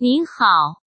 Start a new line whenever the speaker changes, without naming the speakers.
您好。